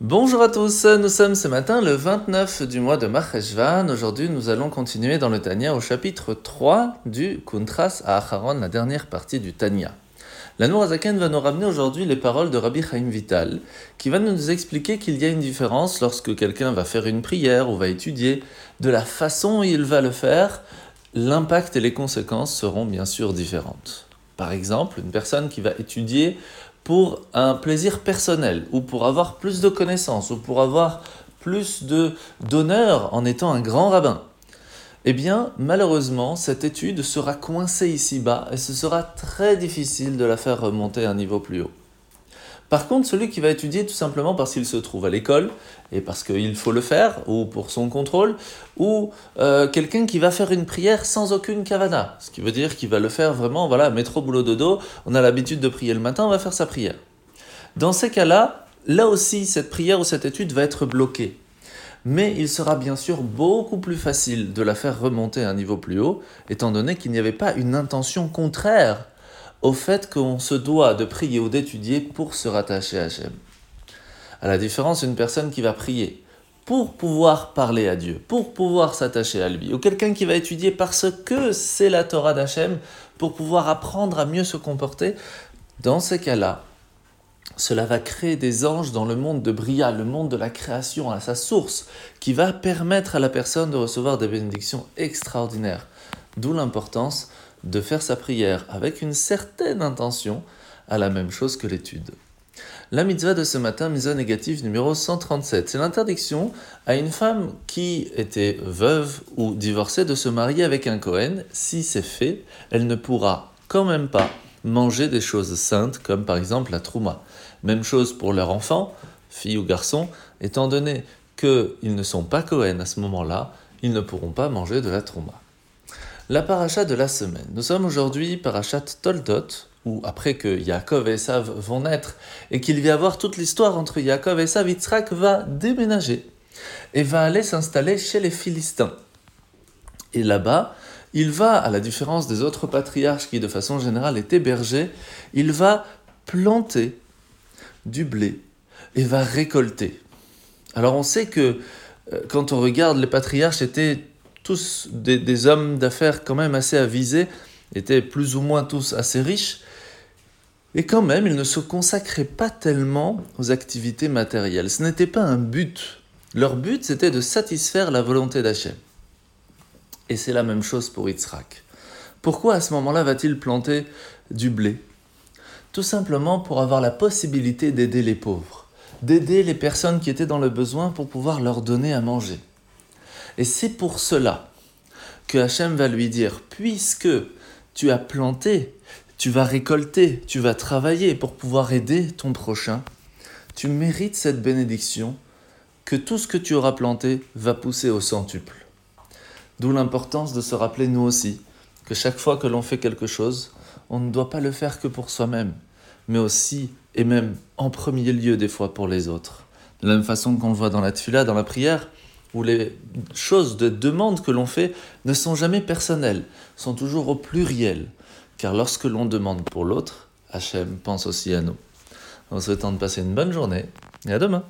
Bonjour à tous, nous sommes ce matin le 29 du mois de Marcheshvan. Aujourd'hui, nous allons continuer dans le Tanya au chapitre 3 du Kuntras à Acharon, la dernière partie du Tanya. La Nourazaken va nous ramener aujourd'hui les paroles de Rabbi Chaim Vital, qui va nous expliquer qu'il y a une différence lorsque quelqu'un va faire une prière ou va étudier, de la façon où il va le faire, l'impact et les conséquences seront bien sûr différentes. Par exemple, une personne qui va étudier pour un plaisir personnel, ou pour avoir plus de connaissances, ou pour avoir plus de d'honneur en étant un grand rabbin, eh bien, malheureusement, cette étude sera coincée ici-bas et ce sera très difficile de la faire remonter à un niveau plus haut. Par contre, celui qui va étudier tout simplement parce qu'il se trouve à l'école et parce qu'il faut le faire, ou pour son contrôle, ou euh, quelqu'un qui va faire une prière sans aucune kavana, ce qui veut dire qu'il va le faire vraiment, voilà, métro, boulot, dodo, on a l'habitude de prier le matin, on va faire sa prière. Dans ces cas-là, là aussi, cette prière ou cette étude va être bloquée. Mais il sera bien sûr beaucoup plus facile de la faire remonter à un niveau plus haut, étant donné qu'il n'y avait pas une intention contraire au fait qu'on se doit de prier ou d'étudier pour se rattacher à Hachem. À la différence d'une personne qui va prier pour pouvoir parler à Dieu, pour pouvoir s'attacher à lui, ou quelqu'un qui va étudier parce que c'est la Torah d'Hachem, pour pouvoir apprendre à mieux se comporter, dans ces cas-là, cela va créer des anges dans le monde de Bria, le monde de la création, à sa source, qui va permettre à la personne de recevoir des bénédictions extraordinaires. D'où l'importance de faire sa prière avec une certaine intention à la même chose que l'étude. La mitzvah de ce matin, mitzvah négative numéro 137, c'est l'interdiction à une femme qui était veuve ou divorcée de se marier avec un Cohen. Si c'est fait, elle ne pourra quand même pas manger des choses saintes comme par exemple la trouma. Même chose pour leur enfant, fille ou garçon, étant donné qu'ils ne sont pas Cohen à ce moment-là, ils ne pourront pas manger de la trouma. La paracha de la semaine. Nous sommes aujourd'hui parachat Toldot, où après que Yaakov et Esav vont naître, et qu'il va y avoir toute l'histoire entre Yaakov et Esav, Yitzhak va déménager et va aller s'installer chez les Philistins. Et là-bas, il va, à la différence des autres patriarches qui de façon générale étaient bergers, il va planter du blé et va récolter. Alors on sait que euh, quand on regarde les patriarches étaient tous des, hommes d'affaires quand même assez avisés, étaient plus ou moins tous assez riches, et quand même ils ne se consacraient pas tellement aux activités matérielles. Ce n'était pas un but. Leur but c'était de satisfaire la volonté d'Hachem. Et c'est la même chose pour Yitzhak. Pourquoi à ce moment-là va-t-il planter du blé? Tout simplement pour avoir la possibilité d'aider les pauvres, d'aider les personnes qui étaient dans le besoin pour pouvoir leur donner à manger. Et c'est pour cela que Hachem va lui dire, puisque tu as planté, tu vas récolter, tu vas travailler pour pouvoir aider ton prochain, tu mérites cette bénédiction que tout ce que tu auras planté va pousser au centuple. D'où l'importance de se rappeler nous aussi que chaque fois que l'on fait quelque chose, on ne doit pas le faire que pour soi-même, mais aussi et même en premier lieu des fois pour les autres. De la même façon qu'on le voit dans la tfila, dans la prière, où les choses de demande que l'on fait ne sont jamais personnelles, sont toujours au pluriel. Car lorsque l'on demande pour l'autre, Hachem pense aussi à nous. En souhaitant de passer une bonne journée et à demain.